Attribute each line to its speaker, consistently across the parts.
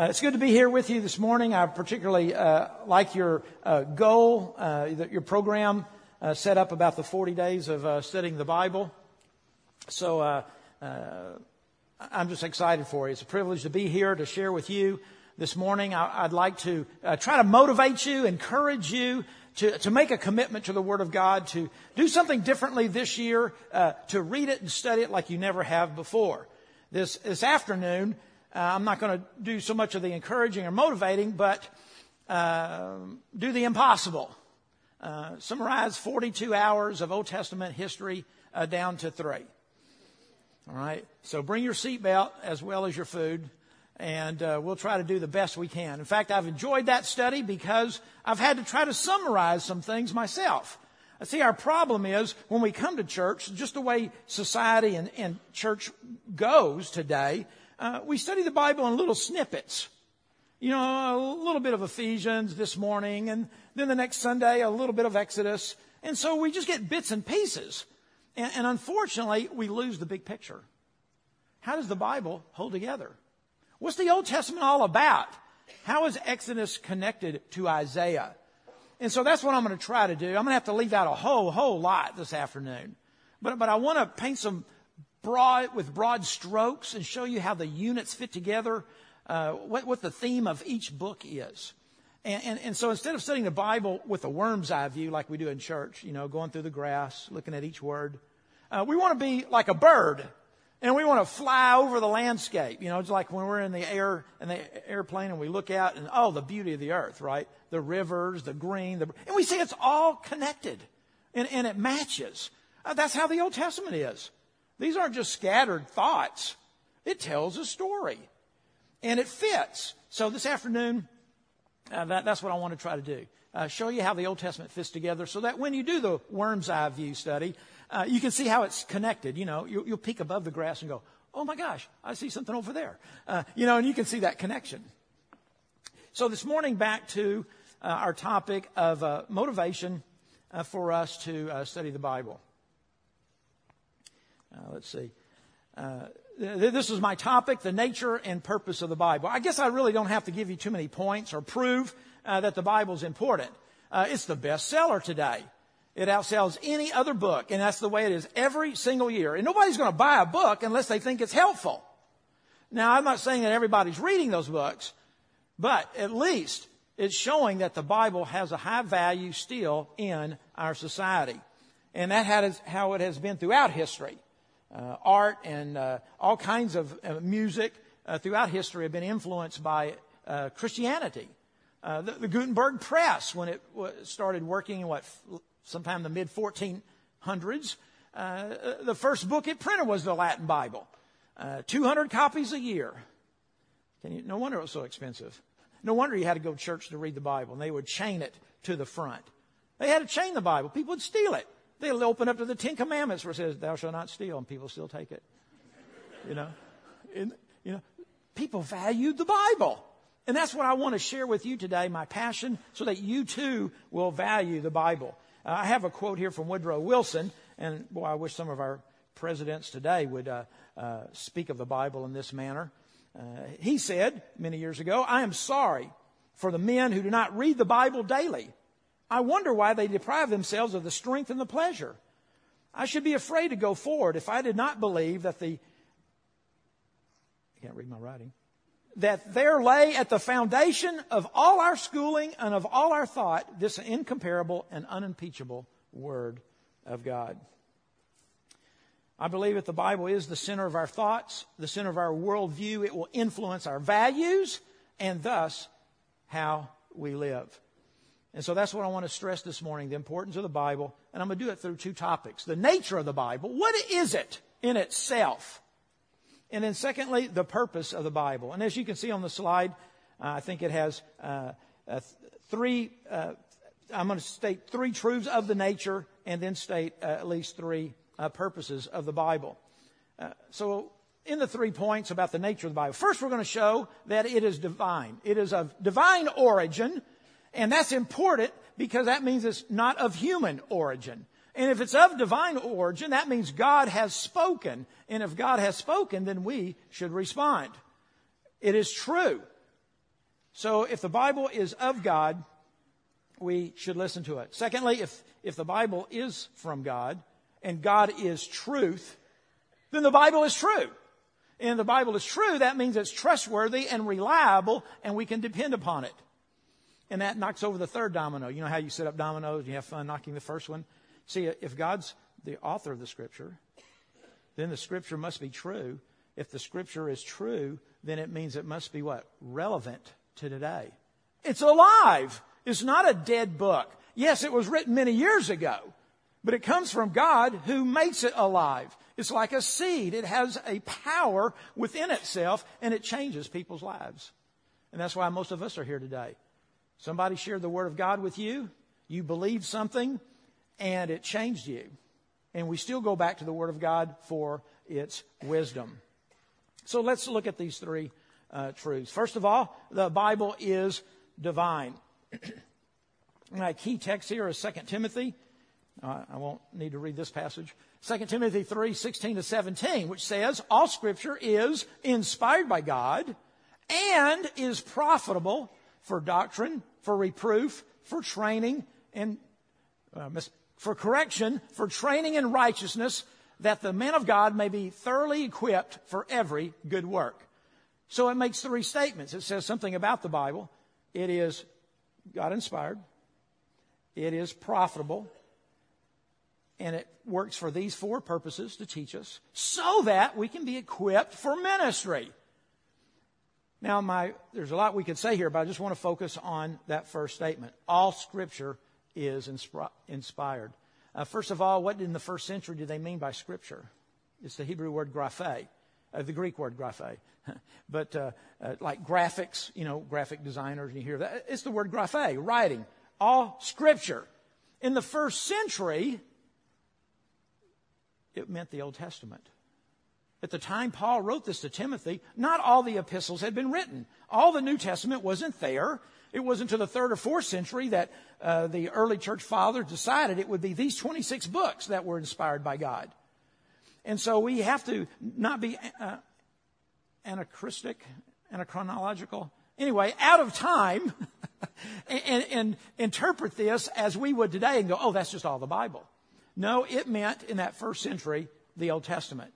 Speaker 1: Uh, it's good to be here with you this morning. I particularly uh, like your uh, goal, uh, your program uh, set up about the 40 days of uh, studying the Bible. So I'm just excited for you. It's a privilege to be here to share with you this morning. I, would like to try to motivate you, encourage you to, to make a commitment to the Word of God, to do something differently this year, to read it and study it like you never have before. This, this afternoon, uh, I'm not going to do so much of the encouraging or motivating, but uh, do the impossible. Uh, summarize 42 hours of Old Testament history uh, down to three. All right. So bring your seatbelt as well as your food, and uh, we'll try to do the best we can. In fact, I've enjoyed that study because I've had to try to summarize some things myself. See our problem is when we come to church, just the way society and, and church goes today, uh, we study the Bible in little snippets. You know, a little bit of Ephesians this morning, and then the next Sunday, a little bit of Exodus. And so we just get bits and pieces. And, and unfortunately, we lose the big picture. How does the Bible hold together? What's the Old Testament all about? How is Exodus connected to Isaiah? And so that's what I'm going to try to do. I'm going to have to leave out a whole, whole lot this afternoon. But, but I want to paint some broad, with broad strokes and show you how the units fit together, uh, what, what the theme of each book is. And, and, and, so instead of studying the Bible with a worm's eye view like we do in church, you know, going through the grass, looking at each word, uh, we want to be like a bird. And we want to fly over the landscape. You know, it's like when we're in the air, in the airplane and we look out and, oh, the beauty of the earth, right? The rivers, the green, the, and we see it's all connected. And, and it matches. Uh, that's how the Old Testament is. These aren't just scattered thoughts. It tells a story. And it fits. So this afternoon, uh, that, that's what I want to try to do. Uh, show you how the Old Testament fits together so that when you do the worm's eye view study, uh, you can see how it's connected. You know, you, will peek above the grass and go, oh my gosh, I see something over there. Uh, you know, and you can see that connection. So this morning, back to uh, our topic of uh, motivation for us to study the Bible. Let's see. Uh, this is my topic, the nature and purpose of the Bible. I guess I really don't have to give you too many points or prove uh, that the Bible is important. Uh, it's the bestseller today. It outsells any other book, and that's the way it is every single year. And nobody's going to buy a book unless they think it's helpful. Now, I'm not saying that everybody's reading those books, but at least it's showing that the Bible has a high value still in our society. And that is how it has been throughout history art and uh, all kinds of uh, music uh, throughout history have been influenced by uh, Christianity. Uh, the, the, Gutenberg press, when it w- started working in what, sometime in the mid 1400s, the first book it printed was the Latin Bible. 200 copies a year. You, no wonder it was so expensive. No wonder you had to go to church to read the Bible, and they would chain it to the front. They had to chain the Bible. People would steal it. They'll open up to the Ten Commandments where it says, Thou shalt not steal, and people still take it. You know? And, you know, people valued the Bible. And that's what I want to share with you today, my passion, so that you too will value the Bible. Uh, I have a quote here from Woodrow Wilson, and boy, I wish some of our presidents today would uh, uh, speak of the Bible in this manner. Uh, he said many years ago, I am sorry for the men who do not read the Bible daily I wonder why they deprive themselves of the strength and the pleasure. I should be afraid to go forward if I did not believe that the I can't read my writing. That there lay at the foundation of all our schooling and of all our thought this incomparable and unimpeachable Word of God. I believe that the Bible is the center of our thoughts, the center of our worldview. It will influence our values and thus how we live. And so that's what I want to stress this morning the importance of the Bible. And I'm going to do it through two topics the nature of the Bible. What is it in itself? And then, secondly, the purpose of the Bible. And as you can see on the slide, uh, I think it has uh, uh, three, uh, I'm going to state three truths of the nature and then state uh, at least three uh, purposes of the Bible. so, in the three points about the nature of the Bible, first we're going to show that it is divine. It is of divine origin and that's important because that means it's not of human origin. And if it's of divine origin, that means God has spoken. And if God has spoken, then we should respond. It is true So if the Bible is of God, we should listen to it. Secondly, if, if the Bible is from God and God is truth, then the Bible is true. And the Bible is true, that means it's trustworthy and reliable and we can depend upon it. And that knocks over the third domino. You know how you set up dominoes, you have fun knocking the first one? See, if God's the author of the scripture, then the scripture must be true. If the scripture is true, then it means it must be what? Relevant to today. It's alive. It's not a dead book. Yes, it was written many years ago, but it comes from God who makes it alive. It's like a seed. It has a power within itself and it changes people's lives. And that's why most of us are here today. Somebody shared the Word of God with you, you believed something, and it changed you. And we still go back to the Word of God for its wisdom. So let's look at these three uh, truths. First of all, the Bible is divine. My key text here is 2 Timothy. Uh, I won't need to read this passage. 2 Timothy 3, 16 to 17, which says, All scripture is inspired by God and is profitable for doctrine, for reproof, for training, and uh, for correction, for training in righteousness, that the man of God may be thoroughly equipped for every good work. So it makes three statements. It says something about the Bible. It is God inspired. It is profitable. And it works for these four purposes to teach us so that we can be equipped for ministry. Now, my, there's a lot we could say here, but I just want to focus on that first statement. All scripture is inspired. Uh, first of all, what in the first century did they mean by scripture? It's the Hebrew word graphe, uh, the Greek word graphe. but uh, uh, like graphics, you know, graphic designers, you hear that. It's the word graphe, writing. All scripture. In the first century, it meant the Old Testament. At the time Paul wrote this to Timothy, not all the epistles had been written. All the New Testament wasn't there. It wasn't until the third or fourth century that uh, the early church fathers decided it would be these 26 books that were inspired by God. And so we have to not be uh, anachronistic, anachronological, anyway, out of time, and, and, and interpret this as we would today and go, oh, that's just all the Bible. No, it meant in that first century the Old Testament.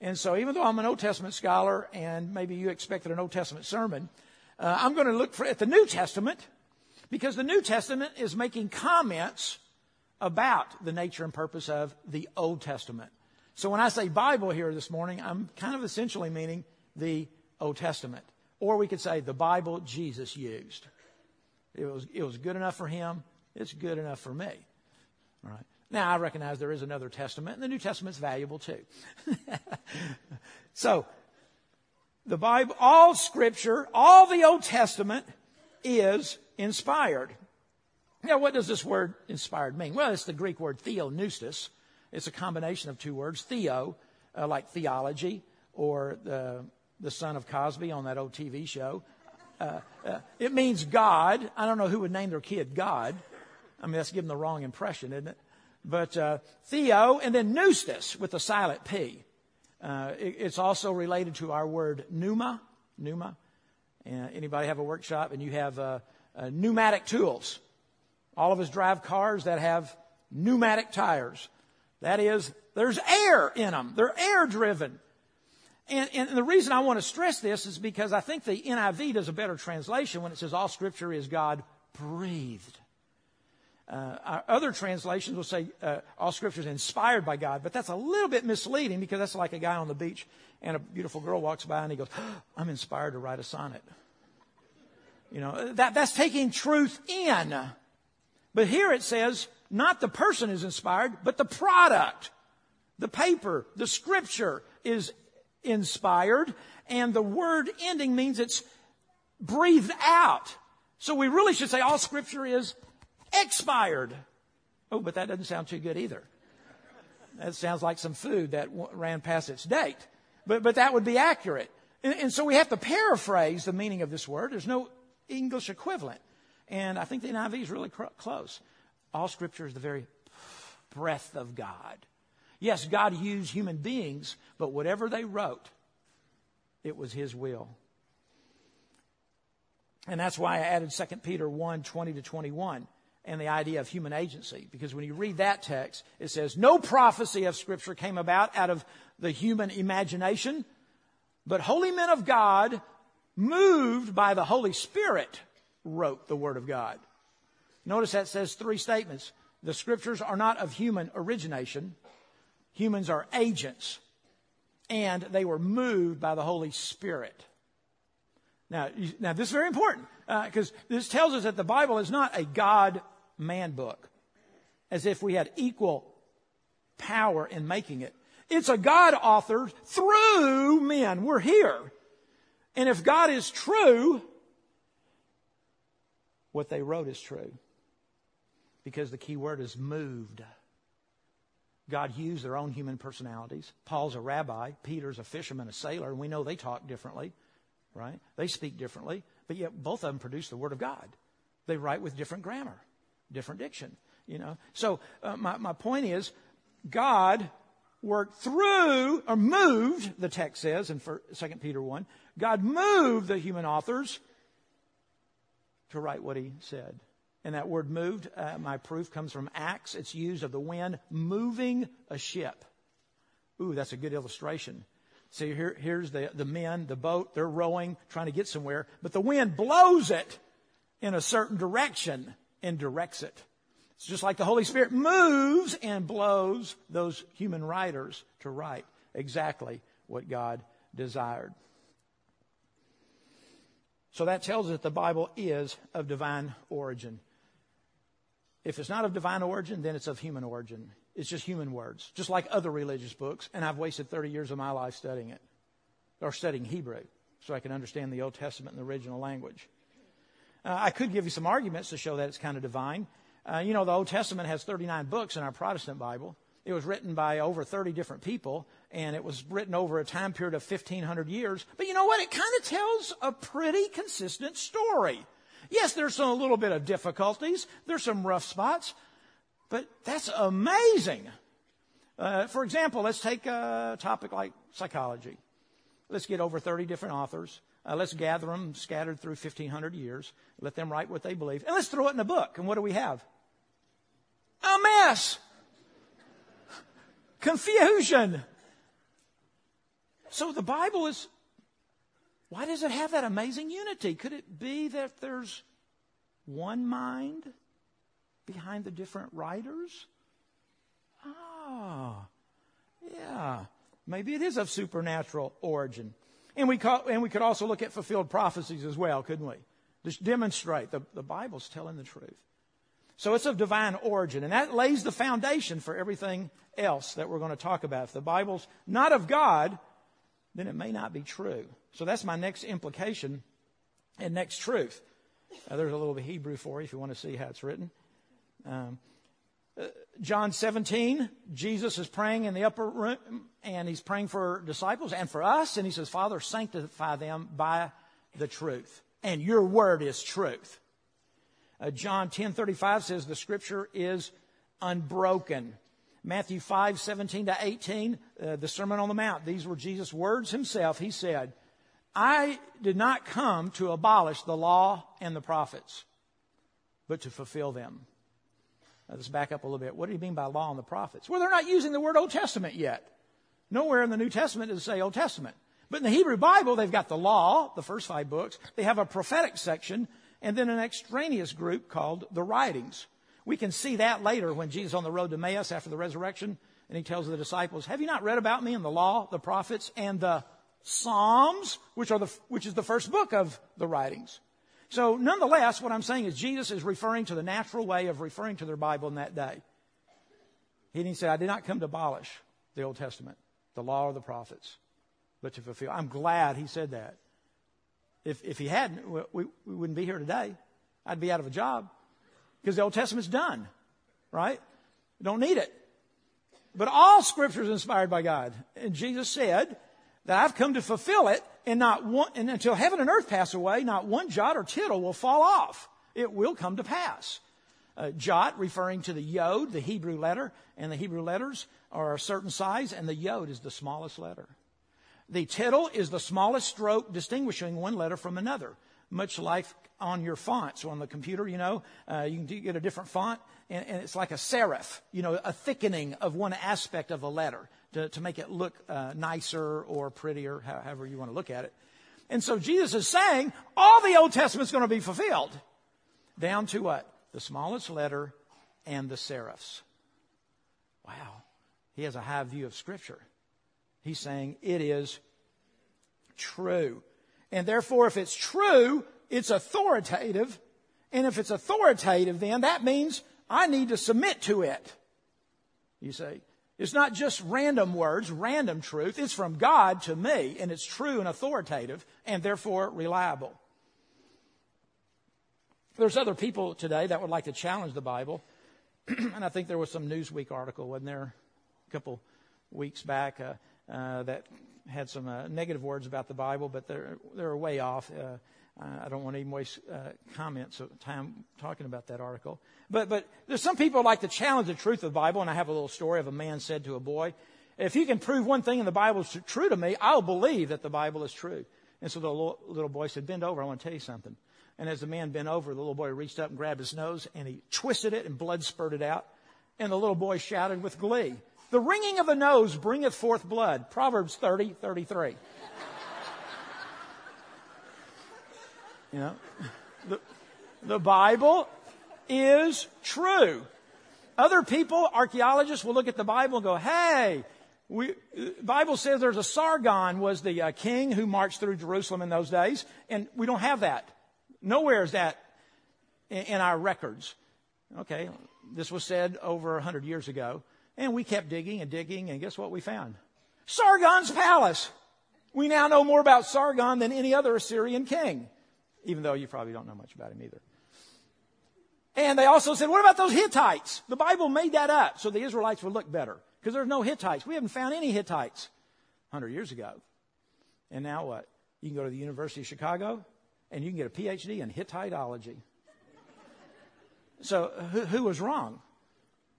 Speaker 1: And so, even though I'm an Old Testament scholar and maybe you expected an Old Testament sermon, uh, I'm going to look for, at the New Testament because the New Testament is making comments about the nature and purpose of the Old Testament. So, when I say Bible here this morning, I'm kind of essentially meaning the Old Testament. Or we could say the Bible Jesus used. It was, it was good enough for him. It's good enough for me. All right. Now, I recognize there is another testament, and the New Testament's valuable too. so, the Bible, all scripture, all the Old Testament is inspired. Now, what does this word inspired mean? Well, it's the Greek word theopneustos. It's a combination of two words. Theo, uh, like theology, or the, the son of Cosby on that old TV show. Uh, uh, it means God. I don't know who would name their kid God. I mean, that's giving the wrong impression, isn't it? But uh, Theo, and then pneustos with a silent P. Uh, it, it's also related to our word pneuma. Pneuma. Uh, anybody have a workshop and you have uh, uh, pneumatic tools? All of us drive cars that have pneumatic tires. That is, there's air in them. They're air driven. And, and, the reason I want to stress this is because I think the NIV does a better translation when it says all scripture is God breathed. Uh, other translations will say uh, all scripture is inspired by God, but that's a little bit misleading because that's like a guy on the beach and a beautiful girl walks by and he goes, oh, I'm inspired to write a sonnet. You know, that, that's taking truth in. But here it says, not the person is inspired, but the product. The paper, the scripture is inspired, and the word ending means it's breathed out. So we really should say all scripture is expired. Oh, but that doesn't sound too good either. That sounds like some food that ran past its date. But, but that would be accurate. And, and so we have to paraphrase the meaning of this word. There's no English equivalent. And I think the NIV is really cr- close. All scripture is the very breath of God. Yes, God used human beings, but whatever they wrote, it was His will. And that's why I added 2 Peter 1 20 to 21 and the idea of human agency. Because when you read that text, it says, No prophecy of Scripture came about out of the human imagination, but holy men of God, moved by the Holy Spirit, wrote the Word of God. Notice that says three statements. The Scriptures are not of human origination, humans are agents, and they were moved by the Holy Spirit. Now, now this is very important because uh, this tells us that the Bible is not a God man book, as if we had equal power in making it. It's a God authored through men. We're here. And if God is true, what they wrote is true. Because the key word is moved. God used their own human personalities. Paul's a rabbi, Peter's a fisherman, a sailor, and we know they talk differently, right? They speak differently, but yet both of them produce the Word of God. They write with different grammar, different diction, you know. So uh, my, my point is, God worked through, or moved, the text says in 2 Peter 1, God moved the human authors to write what he said. And that word moved, uh, my proof comes from Acts. It's used of the wind moving a ship. Ooh, that's a good illustration. See, here, here's the, the men, the boat, they're rowing, trying to get somewhere, but the wind blows it in a certain direction and directs it. It's just like the Holy Spirit moves and blows those human writers to write exactly what God desired. So that tells us that the Bible is of divine origin. If it's not of divine origin, then it's of human origin. It's just human words, just like other religious books. And I've wasted 30 years of my life studying it, or studying Hebrew, so I can understand the Old Testament in the original language. Uh, I could give you some arguments to show that it's kind of divine. Uh, you know, the Old Testament has 39 books in our Protestant Bible. It was written by over 30 different people, and it was written over a time period of 1,500 years. But you know what? It kind of tells a pretty consistent story. Yes, there's some, a little bit of difficulties. There's some rough spots. But that's amazing. Uh, for example, let's take a topic like psychology. Let's get over 30 different authors. Uh, let's gather them scattered through 1,500 years. Let them write what they believe. And let's throw it in a book. And what do we have? A mess. Confusion. So the Bible is, why does it have that amazing unity? Could it be that there's one mind behind the different writers? Ah, yeah. Maybe it is of supernatural origin. And we, call, and we could also look at fulfilled prophecies as well, couldn't we? Just demonstrate the, the Bible's telling the truth. So it's of divine origin, and that lays the foundation for everything else that we're going to talk about. If the Bible's not of God, then it may not be true. So that's my next implication and next truth. There's a little of Hebrew for you if you want to see how it's written. Um, John 17, Jesus is praying in the upper room, and he's praying for disciples and for us, and he says, Father, sanctify them by the truth. And your word is truth. Uh, John 10:35 says the scripture is unbroken. Matthew 5, 17 to 18, uh, the Sermon on the Mount. These were Jesus' words himself. He said, I did not come to abolish the law and the prophets, but to fulfill them. Let's back up a little bit. What do you mean by law and the prophets? Well, they're not using the word Old Testament yet. Nowhere in the New Testament does it say Old Testament. But in the Hebrew Bible, they've got the law, the first five books. They have a prophetic section, and then an extraneous group called the writings. We can see that later when Jesus on the road to Emmaus after the resurrection, and he tells the disciples, Have you not read about me in the law, the prophets, and the Psalms, which, are the, which is the first book of the writings? So, nonetheless, what I'm saying is Jesus is referring to the natural way of referring to their Bible in that day. He said, I did not come to abolish the Old Testament, the law or the prophets, but to fulfill. I'm glad he said that. If, if he hadn't, we, we wouldn't be here today. I'd be out of a job because the Old Testament's done, right? Don't need it. But all scripture is inspired by God. And Jesus said that I've come to fulfill it and not one, and until heaven and earth pass away, not one jot or tittle will fall off. It will come to pass. Uh, jot referring to the yod, the Hebrew letter, and the Hebrew letters are a certain size, and the yod is the smallest letter. The tittle is the smallest stroke distinguishing one letter from another. much like on your fonts on the computer, you know, uh, you can get a different font, and, and, it's like a serif, you know, a thickening of one aspect of a letter to, to make it look uh, nicer or prettier, however you want to look at it. And so Jesus is saying all the Old Testament is going to be fulfilled down to what? The smallest letter and the serifs. Wow. He has a high view of Scripture. He's saying it is true. And therefore, if it's true, it's authoritative. And if it's authoritative, then that means I need to submit to it. You see, it's not just random words, random truth. It's from God to me, and it's true and authoritative, and therefore reliable. There's other people today that would like to challenge the Bible, and I think there was some Newsweek article, wasn't there, a couple weeks back, uh, uh, that had some uh, negative words about the Bible, but they're they're way off. Uh, I don't want to even waste uh, comments of time talking about that article. But but there's some people like to challenge the truth of the Bible, and I have a little story of a man said to a boy, "If you can prove one thing in the Bible is true to me, I'll believe that the Bible is true." And so the little, boy said, "Bend over. I want to tell you something." And as the man bent over, the little boy reached up and grabbed his nose, and he twisted it, and blood spurted out. And the little boy shouted with glee, the ringing of the nose bringeth forth blood. Proverbs 30, 33. You know, the, the Bible is true. Other people, archaeologists, will look at the Bible and go, hey, we, Bible says there's a Sargon was the uh, king who marched through Jerusalem in those days, and we don't have that. Nowhere is that in, in our records. Okay, this was said over 100 years ago. And we kept digging and digging, and guess what we found? Sargon's palace. We now know more about Sargon than any other Assyrian king, even though you probably don't know much about him either. And they also said, what about those Hittites? The Bible made that up so the Israelites would look better because there's no Hittites. We haven't found any Hittites 100 years ago. And now what? You can go to the University of Chicago and you can get a PhD in Hittitology. So who, who was wrong?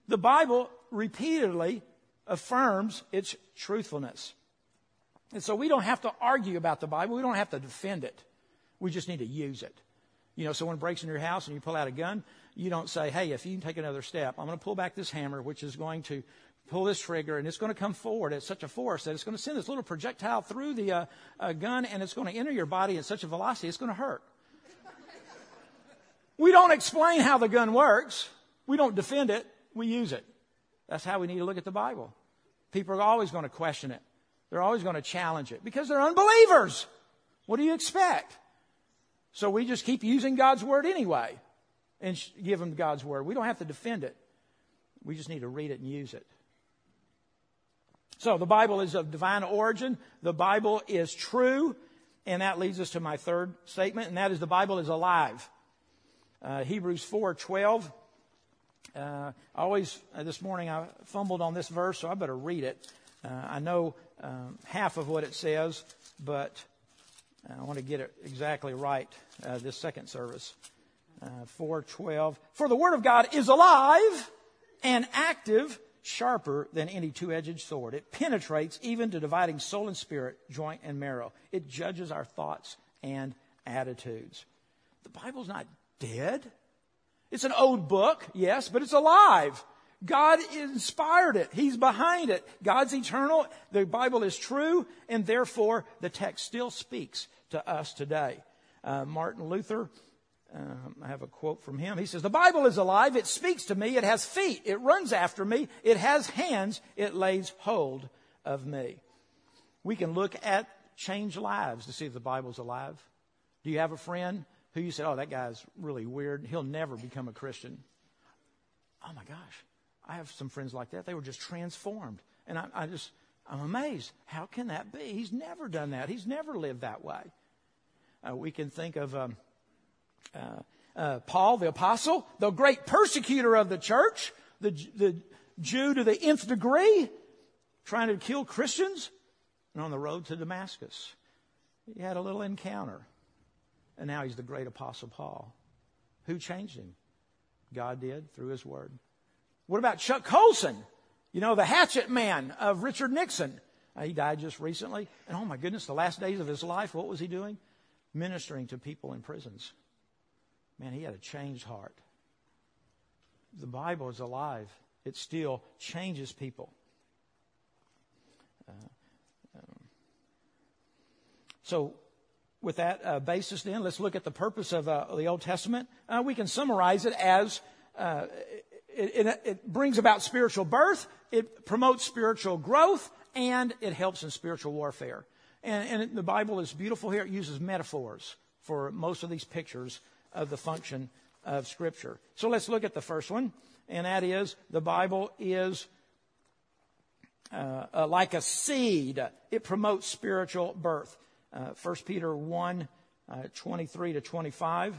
Speaker 1: The Bible repeatedly affirms its truthfulness. And so we don't have to argue about the Bible. We don't have to defend it. We just need to use it. You know, someone breaks in your house and you pull out a gun, you don't say, hey, if you take another step, I'm going to pull back this hammer, which is going to pull this trigger, and it's going to come forward at such a force that it's going to send this little projectile through the uh, uh, gun, and it's going to enter your body at such a velocity, it's going to hurt. we don't explain how the gun works. We don't defend it. We use it. That's how we need to look at the Bible. People are always going to question it. They're always going to challenge it because they're unbelievers. What do you expect? So we just keep using God's word anyway and give them God's word. We don't have to defend it. We just need to read it and use it. So the Bible is of divine origin. The Bible is true. And that leads us to my third statement, and that is the Bible is alive. Uh, Hebrews 4 12 uh, always, uh, this morning I fumbled on this verse, so I better read it. Uh, I know um, half of what it says, but I want to get it exactly right uh, this second service. Uh, 412. For the Word of God is alive and active, sharper than any two edged sword. It penetrates even to dividing soul and spirit, joint and marrow. It judges our thoughts and attitudes. The Bible's not dead. It's an old book, yes, but it's alive. God inspired it. He's behind it. God's eternal. The Bible is true, and therefore the text still speaks to us today. Uh, Martin Luther, um, I have a quote from him. He says, The Bible is alive. It speaks to me. It has feet. It runs after me. It has hands. It lays hold of me. We can look at changed lives to see if the Bible's alive. Do you have a friend who you said, oh, that guy's really weird. He'll never become a Christian. Oh my gosh. I have some friends like that. They were just transformed. And I, I just, I'm amazed. How can that be? He's never done that. He's never lived that way. Uh, we can think of um, uh, uh, Paul, the apostle, the great persecutor of the church, the, the Jew to the nth degree, trying to kill Christians, and on the road to Damascus. He had a little encounter. And now he's the great apostle Paul. Who changed him? God did through his word. What about Chuck Colson? You know, the hatchet man of Richard Nixon. Uh, he died just recently. And oh my goodness, the last days of his life, what was he doing? ministering to people in prisons. Man, he had a changed heart. The Bible is alive. It still changes people. Uh, um, so, with that uh, basis, then, let's look at the purpose of uh, the Old Testament. We can summarize it as it, it, it brings about spiritual birth, it promotes spiritual growth, and it helps in spiritual warfare. And, and, the Bible is beautiful here. It uses metaphors for most of these pictures of the function of Scripture. So let's look at the first one, and that is the Bible is uh, uh, like a seed. It promotes spiritual birth. Uh, 1 Peter 1, uh, 23 to 25.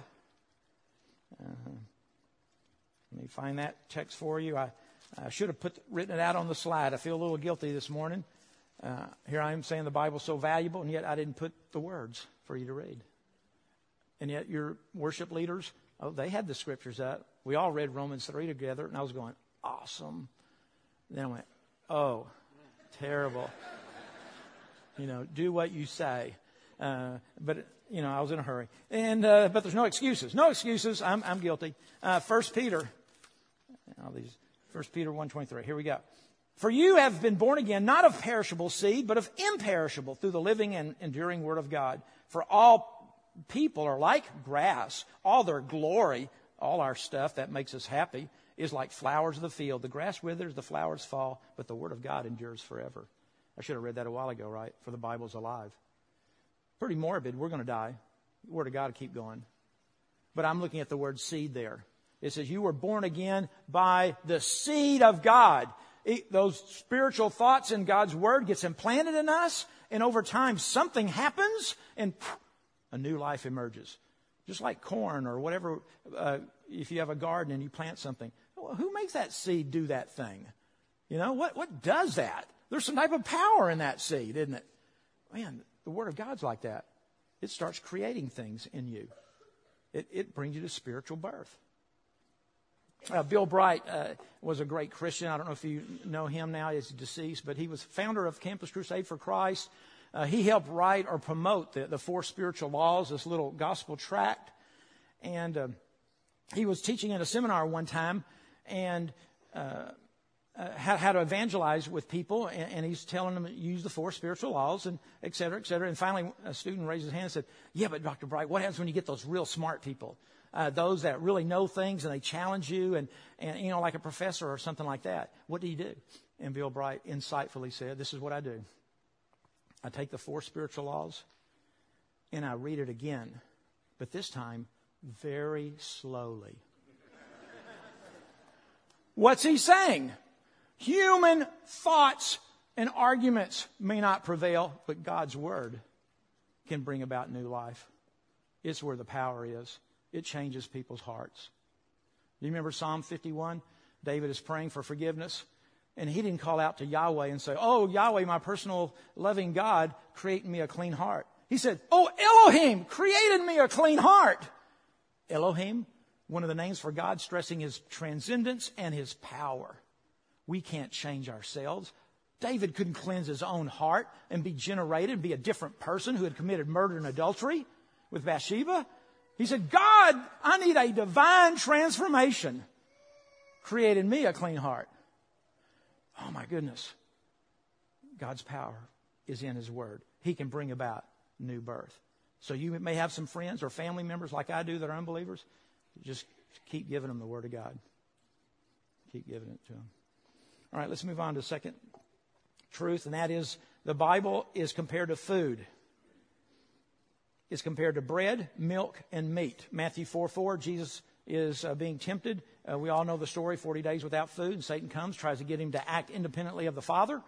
Speaker 1: Let me find that text for you. I, I should have put, written it out on the slide. I feel a little guilty this morning. Uh, here I am saying the Bible's so valuable, and yet I didn't put the words for you to read. And yet your worship leaders, oh, they had the scriptures up. We all read Romans 3 together, and I was going, awesome. And then I went, oh, terrible. you know, do what you say. Uh, but you know, I was in a hurry. And uh, but there's no excuses. No excuses. I'm I'm guilty. Uh, First Peter. All these. First Peter one twenty three. Here we go. For you have been born again, not of perishable seed, but of imperishable, through the living and enduring Word of God. For all people are like grass. All their glory, all our stuff that makes us happy, is like flowers of the field. The grass withers, the flowers fall, but the Word of God endures forever. I should have read that a while ago, right? For the Bible's alive. Pretty morbid. We're going to die. Word of God keep going. But I'm looking at the word seed there. It says, You were born again by the seed of God. It, those spiritual thoughts in God's Word gets implanted in us, and over time something happens, and a new life emerges. Just like corn or whatever, uh, if you have a garden and you plant something, who makes that seed do that thing? You know, what, what does that? There's some type of power in that seed, isn't it? Man, the Word of God's like that. It starts creating things in you. It, it brings you to spiritual birth. Uh, Bill Bright uh, was a great Christian. I don't know if you know him now; he's deceased, but he was founder of Campus Crusade for Christ. Uh, he helped write or promote the, the four spiritual laws, this little gospel tract, and uh, he was teaching in a seminar one time, and uh, how, how, to evangelize with people, and, and, he's telling them use the four spiritual laws, and et cetera, et cetera. And finally, a student raised his hand and said, "Yeah, but Dr. Bright, what happens when you get those real smart people, uh, those that really know things and they challenge you, and and you know, like a professor or something like that? What do you do?" And Bill Bright insightfully said, "This is what I do. I take the four spiritual laws, and I read it again, but this time very slowly." What's he saying? Human thoughts and arguments may not prevail, but God's word can bring about new life. It's where the power is. It changes people's hearts. Do you remember Psalm 51? David is praying for forgiveness. And he didn't call out to Yahweh and say, Oh, Yahweh, my personal loving God, create in me a clean heart. He said, Oh, Elohim, create in me a clean heart. Elohim, one of the names for God, stressing his transcendence and his power. We can't change ourselves. David couldn't cleanse his own heart and be generated and be a different person who had committed murder and adultery with Bathsheba. He said, God, I need a divine transformation. Created me a clean heart. Oh my goodness. God's power is in His Word. He can bring about new birth. So you may have some friends or family members like I do that are unbelievers. Just keep giving them the Word of God. Keep giving it to them. All right, let's move on to second truth, and that is the Bible is compared to food. It's compared to bread, milk, and meat. Matthew 4 4, Jesus is uh, being tempted. Uh, we all know the story 40 days without food, and Satan comes, tries to get him to act independently of the Father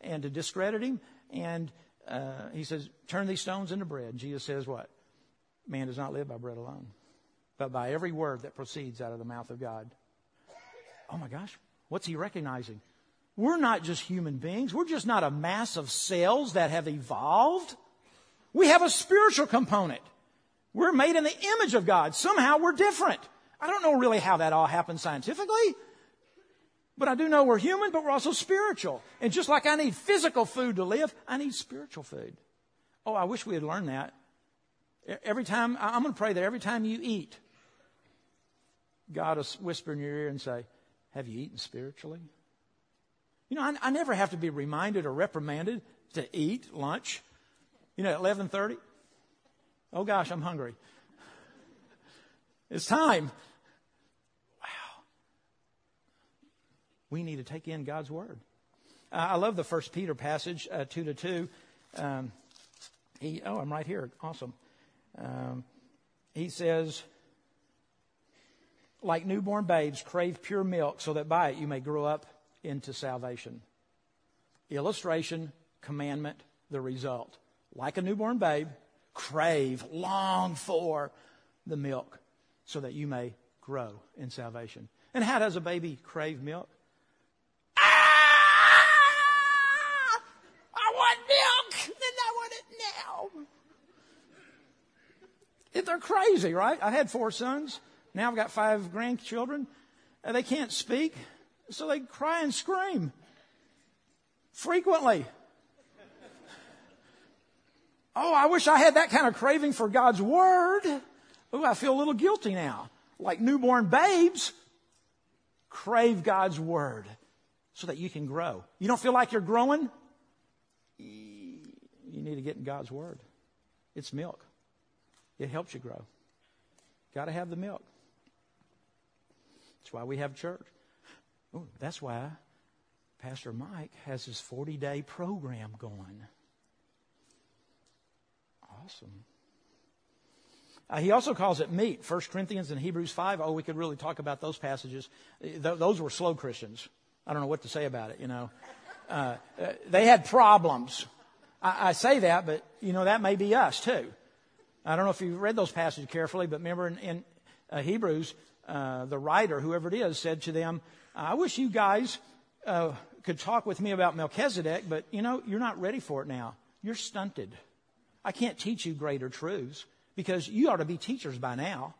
Speaker 1: and to discredit him. And uh, he says, Turn these stones into bread. Jesus says, What? Man does not live by bread alone, but by every word that proceeds out of the mouth of God. Oh my gosh, What's he recognizing? We're not just human beings. We're just not a mass of cells that have evolved. We have a spiritual component. We're made in the image of God. Somehow we're different. I don't know really how that all happened scientifically, but I do know we're human, but we're also spiritual. And just like I need physical food to live, I need spiritual food. Oh, I wish we had learned that Every time, I'm going to pray that every time you eat, God will whisper in your ear and say, Have you eaten spiritually? You know, I, I never have to be reminded or reprimanded to eat lunch. You know, at 11:30. Oh gosh, I'm hungry. It's time. Wow. We need to take in God's word. Uh, I love the First Peter passage, uh, two to two. Um, he, oh, I'm right here. Awesome. Um, he says, like newborn babes, crave pure milk so that by it you may grow up into salvation. Illustration, commandment, the result. Like a newborn babe, crave, long for the milk so that you may grow in salvation. And how does a baby crave milk? Ah! I want milk, and I want it now. They're crazy, right? I had four sons. Now I've got five grandchildren. Uh, they can't speak, so they cry and scream frequently. Oh, I wish I had that kind of craving for God's Word. Oh, I feel a little guilty now. Like newborn babes, crave God's Word so that you can grow. You don't feel like you're growing? You need to get in God's Word. It's milk. It helps you grow. Got to have the milk. That's why we have church. Ooh, that's why Pastor Mike has his 40 day program going. Awesome. Uh, he also calls it meat. 1 Corinthians and Hebrews 5. Oh, we could really talk about those passages. Th- those were slow Christians. I don't know what to say about it, you know. Uh, uh, they had problems. I, I, say that, but, you know, that may be us too. I don't know if you read those passages carefully, but remember in, in uh, Hebrews, uh, the writer, whoever it is, said to them, I wish you guys uh, could talk with me about Melchizedek, but, you know, you're not ready for it now. You're stunted. I can't teach you greater truths because you ought to be teachers by now.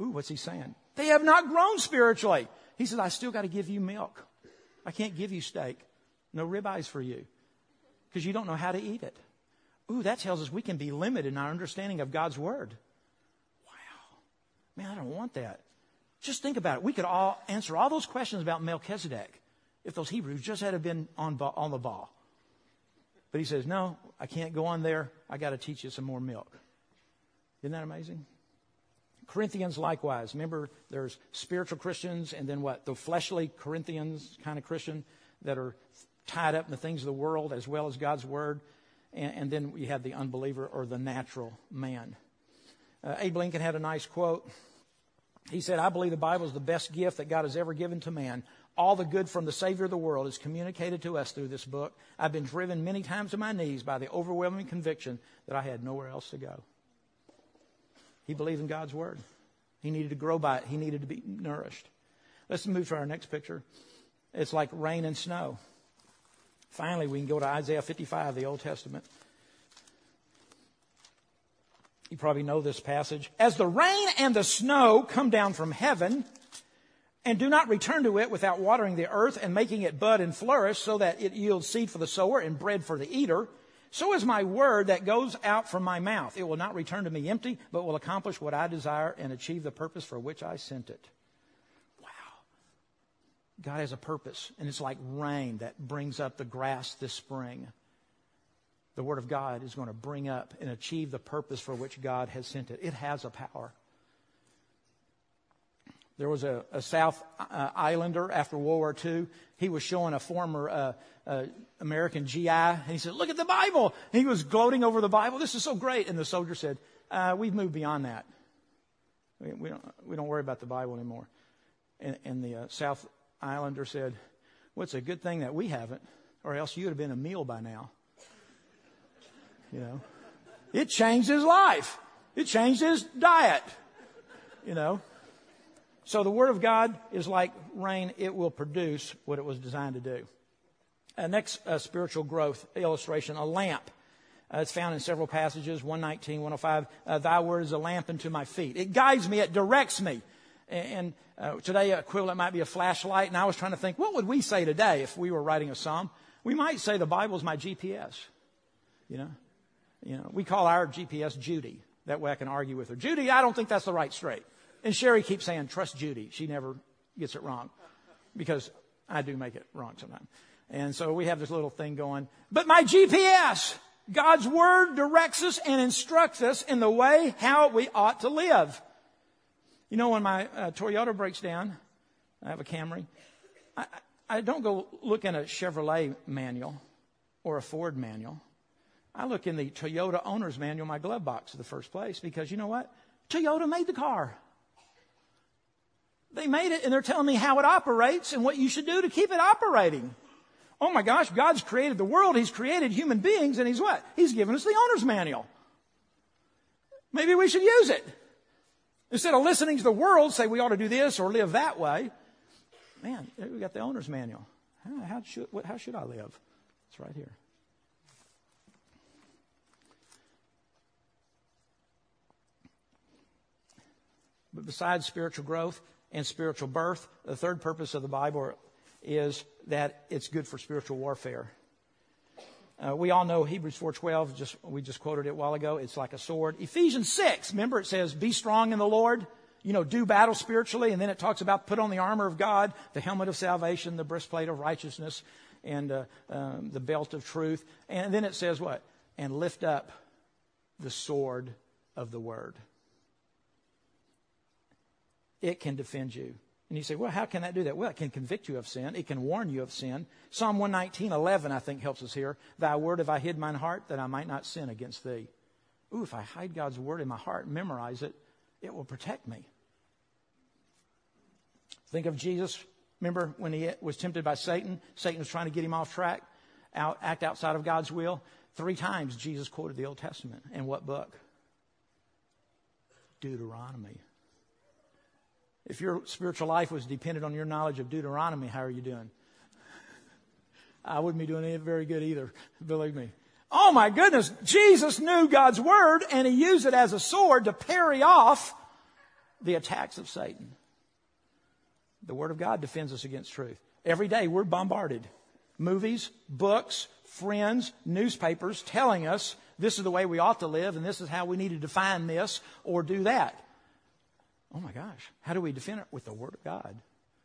Speaker 1: Ooh, what's he saying? They have not grown spiritually. He says, I still got to give you milk. I can't give you steak. No ribeyes for you because you don't know how to eat it. Ooh, that tells us we can be limited in our understanding of God's word. Man, I don't want that. Just think about it. We could all answer all those questions about Melchizedek if those Hebrews just had been on, on the ball. But he says, No, I can't go on there. I got to teach you some more milk. Isn't that amazing? Corinthians likewise. Remember, there's spiritual Christians and then what? The fleshly Corinthians kind of Christian that are tied up in the things of the world as well as God's Word. And, and then we have the unbeliever or the natural man. Uh, Abe Lincoln had a nice quote. He said, I believe the Bible is the best gift that God has ever given to man all the good from the Savior of the world is communicated to us through this book. I've been driven many times to my knees by the overwhelming conviction that I had nowhere else to go. He believed in God's Word. He needed to grow by it, he needed to be nourished. Let's move to our next picture. It's like rain and snow. Finally, we can go to Isaiah 55, the Old Testament. You probably know this passage. As the rain and the snow come down from heaven, and do not return to it without watering the earth and making it bud and flourish so that it yields seed for the sower and bread for the eater. So is my word that goes out from my mouth. It will not return to me empty, but will accomplish what I desire and achieve the purpose for which I sent it. Wow. God has a purpose, and it's like rain that brings up the grass this spring. The word of God is going to bring up and achieve the purpose for which God has sent it. It has a power. There was a, a South uh, Islander after World War II. He was showing a former uh, uh, American GI, and he said, "Look at the Bible." And he was gloating over the Bible. This is so great. And the soldier said, uh, "We've moved beyond that. We, we, don't we don't worry about the Bible anymore." And, and the uh, South Islander said, "Well, it's a good thing that we haven't, or else you'd have been a meal by now." You know, it changed his life. It changed his diet. You know. So the Word of God is like rain, it will produce what it was designed to do. Uh, next uh, spiritual growth illustration a lamp. Uh, it's found in several passages 119, 105. Uh, Thy Word is a lamp unto my feet. It guides me, it directs me. And, and uh, today, equivalent might be a flashlight. And I was trying to think, what would we say today if we were writing a psalm? We might say the Bible is my GPS. You know, you know, we call our GPS Judy. That way I can argue with her. Judy, I don't think that's the right straight. And Sherry keeps saying, trust Judy. She never gets it wrong because I do make it wrong sometimes. And so we have this little thing going. But my GPS, God's Word directs us and instructs us in the way how we ought to live. You know, when my uh, Toyota breaks down, I have a Camry, I, I don't go look in a Chevrolet manual or a Ford manual. I look in the Toyota owner's manual, my glove box, in the first place, because you know what? Toyota made the car. They made it and they're telling me how it operates and what you should do to keep it operating. Oh my gosh, God's created the world. He's created human beings and He's what? He's given us the owner's manual. Maybe we should use it. Instead of listening to the world say we ought to do this or live that way. Man, we got the owner's manual. How, should, how should I live? It's right here. But besides spiritual growth and spiritual birth, the third purpose of the Bible is that it's good for spiritual warfare. Uh, we all know Hebrews 4:12. Just we just quoted it a while ago. It's like a sword. Ephesians 6. Remember, it says, "Be strong in the Lord." You know, do battle spiritually, and then it talks about put on the armor of God, the helmet of salvation, the breastplate of righteousness, and uh, um, the belt of truth. And then it says what? And lift up the sword of the word. It can defend you. And you say, well, how can that do that? Well, it can convict you of sin. It can warn you of sin. Psalm 119, 11, I think helps us here. Thy word have I hid mine heart that I might not sin against thee. Ooh, if I hide God's word in my heart and memorize it, it will protect me. Think of Jesus. Remember when he was tempted by Satan? Satan was trying to get him off track, out, act outside of God's will. Three times Jesus quoted the Old Testament. In what book? Deuteronomy. If your spiritual life was dependent on your knowledge of Deuteronomy, how are you doing? I wouldn't be doing it very good either, believe me. Oh my goodness, Jesus knew God's word and he used it as a sword to parry off the attacks of Satan. The word of God defends us against truth. Every day we're bombarded. Movies, books, friends, newspapers telling us this is the way we ought to live and this is how we need to define this or do that. Oh my gosh, how do we defend it? With the Word of God.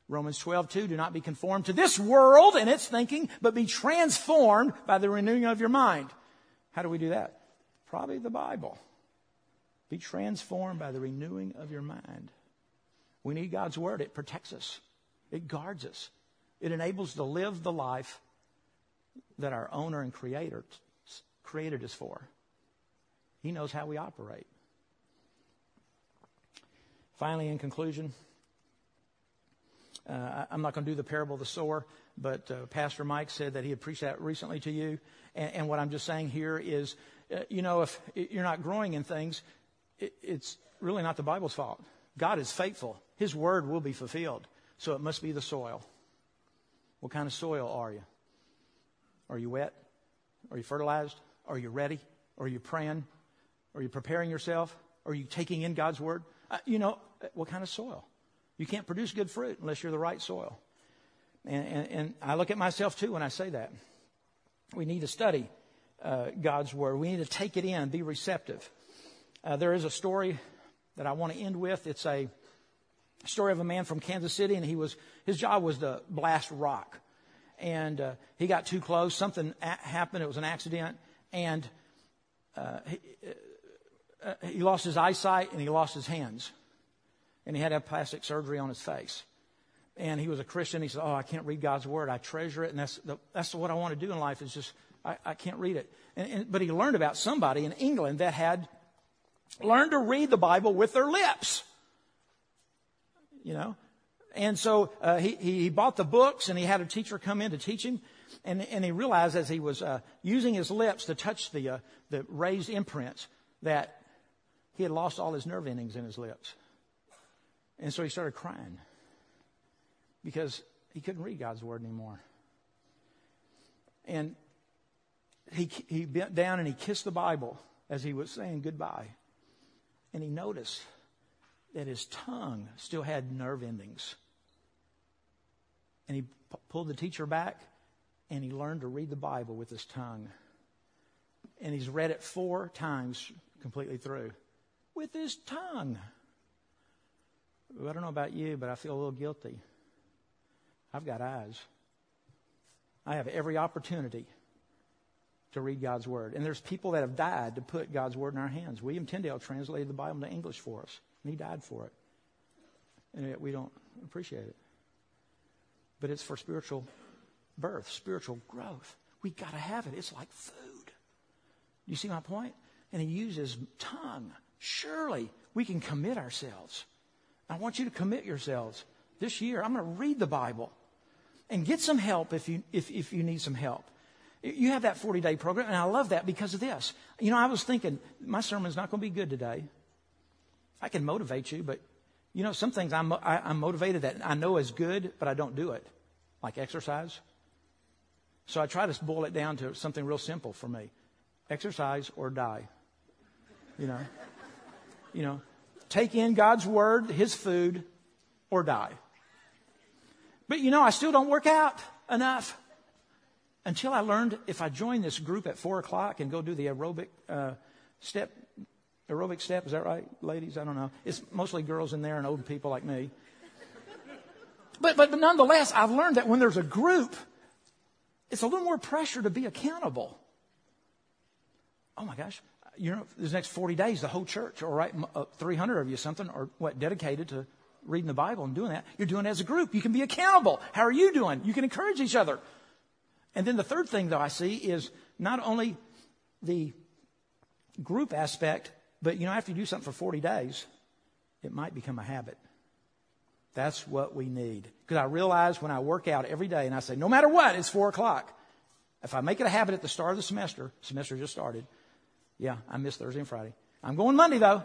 Speaker 1: Romans 12, 2, do not be conformed to this world and its thinking, but be transformed by the renewing of your mind. How do we do that? Probably the Bible. Be transformed by the renewing of your mind. We need God's Word. It protects us. It guards us. It enables to live the life that our owner and creator created us for. He knows how we operate. Finally, in conclusion, uh, I'm not going to do the parable of the sower, but uh, Pastor Mike said that he had preached that recently to you. And, and what I'm just saying here is, uh, you know, if you're not growing in things, it, it's really not the Bible's fault. God is faithful. His word will be fulfilled. So it must be the soil. What kind of soil are you? Are you wet? Are you fertilized? Are you ready? Are you praying? Are you preparing yourself? Are you taking in God's word? Uh, you know, what kind of soil? You can't produce good fruit unless you're the right soil. And, and, and I look at myself too when I say that. We need to study uh, God's Word. We need to take it in, be receptive. Uh, there is a story that I want to end with. It's a story of a man from Kansas City, and he was his job was to blast rock. And uh, he got too close. Something a- happened. It was an accident, and uh, he, uh, he lost his eyesight and he lost his hands and he had to have plastic surgery on his face. And he was a Christian. He said, "Oh, I can't read God's word. I treasure it, and that's the, that's what I want to do in life. Is just I, I can't read it." And, and, but he learned about somebody in England that had learned to read the Bible with their lips. You know, and so uh, he, he bought the books, and he had a teacher come in to teach him. And, and he realized as he was uh, using his lips to touch the uh, the raised imprints that he had lost all his nerve endings in his lips. And so he started crying because he couldn't read God's word anymore. And he, he bent down and he kissed the Bible as he was saying goodbye. And he noticed that his tongue still had nerve endings. And he p- pulled the teacher back and he learned to read the Bible with his tongue. And he's read it four times completely through. With his tongue. I don't know about you, but I feel a little guilty. I've got eyes. I have every opportunity to read God's Word. And there's people that have died to put God's Word in our hands. William Tyndale translated the Bible into English for us, and he died for it. And yet we don't appreciate it. But it's for spiritual birth, spiritual growth. We got to have it. It's like food. You see my point? And he uses tongue. Surely we can commit ourselves. I want you to commit yourselves this year. I'm going to read the Bible and get some help if you, if, if you need some help. You have that 40 day program, and I love that because of this. You know, I was thinking, my sermon's not going to be good today. I can motivate you, but you know, some things I'm, I, am i am motivated that I know is good, but I don't do it, like exercise. So I try to boil it down to something real simple for me exercise or die. You know, you know, take in God's word, His food, or die. But you know, I still don't work out enough until I learned if I join this group at four o'clock and go do the aerobic uh, step, aerobic step, is that right, ladies? I don't know. It's mostly girls in there and old people like me. But, but, but nonetheless, I've learned that when there's a group, it's a little more pressure to be accountable. Oh my gosh, you know, this next 40 days, the whole church, all right, uh, 300 of you something, or what, dedicated to reading the Bible and doing that. You're doing it as a group. You can be accountable. How are you doing? You can encourage each other. And then the third thing that I see is not only the group aspect, but you know, after you do something for 40 days, it might become a habit. That's what we need. Because I realize when I work out every day and I say, no matter what, it's four o'clock. If I make it a habit at the start of the semester, semester just started. Yeah, I miss Thursday and Friday. I'm going Monday though.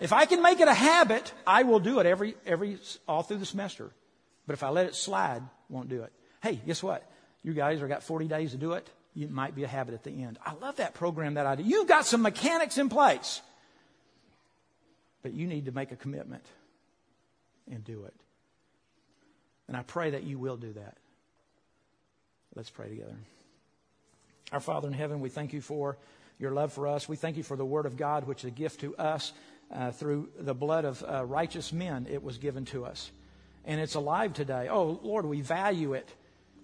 Speaker 1: If I can make it a habit, I will do it every, every, all through the semester. But if I let it slide, won't do it. Hey, guess what? You guys are got 40 days to do it. It might be a habit at the end. I love that program, that idea. You've got some mechanics in place. But you need to make a commitment and do it. And I pray that you will do that. Let's pray together. Our Father in heaven, we thank you for your love for us. We thank you for the Word of God, which is a gift to us uh, through the blood of uh, righteous men. It was given to us. And it's alive today. Oh, Lord, we value it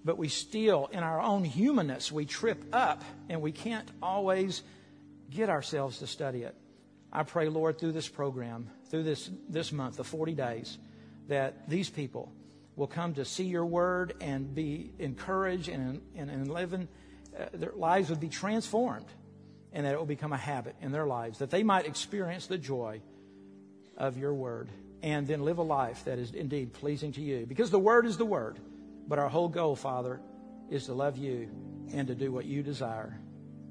Speaker 1: but we still, in our own humanness, we trip up and we can't always get ourselves to study it. I pray, Lord, through this program, through this, this month, the 40 days, that these people will come to see your word and be encouraged and, and, and living, uh, their lives would be transformed and that it will become a habit in their lives, that they might experience the joy of your word and then live a life that is indeed pleasing to you. Because the word is the word. But our whole goal, Father, is to love you and to do what you desire.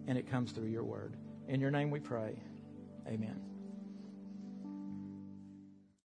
Speaker 1: And it comes through your word. In your name we pray. Amen.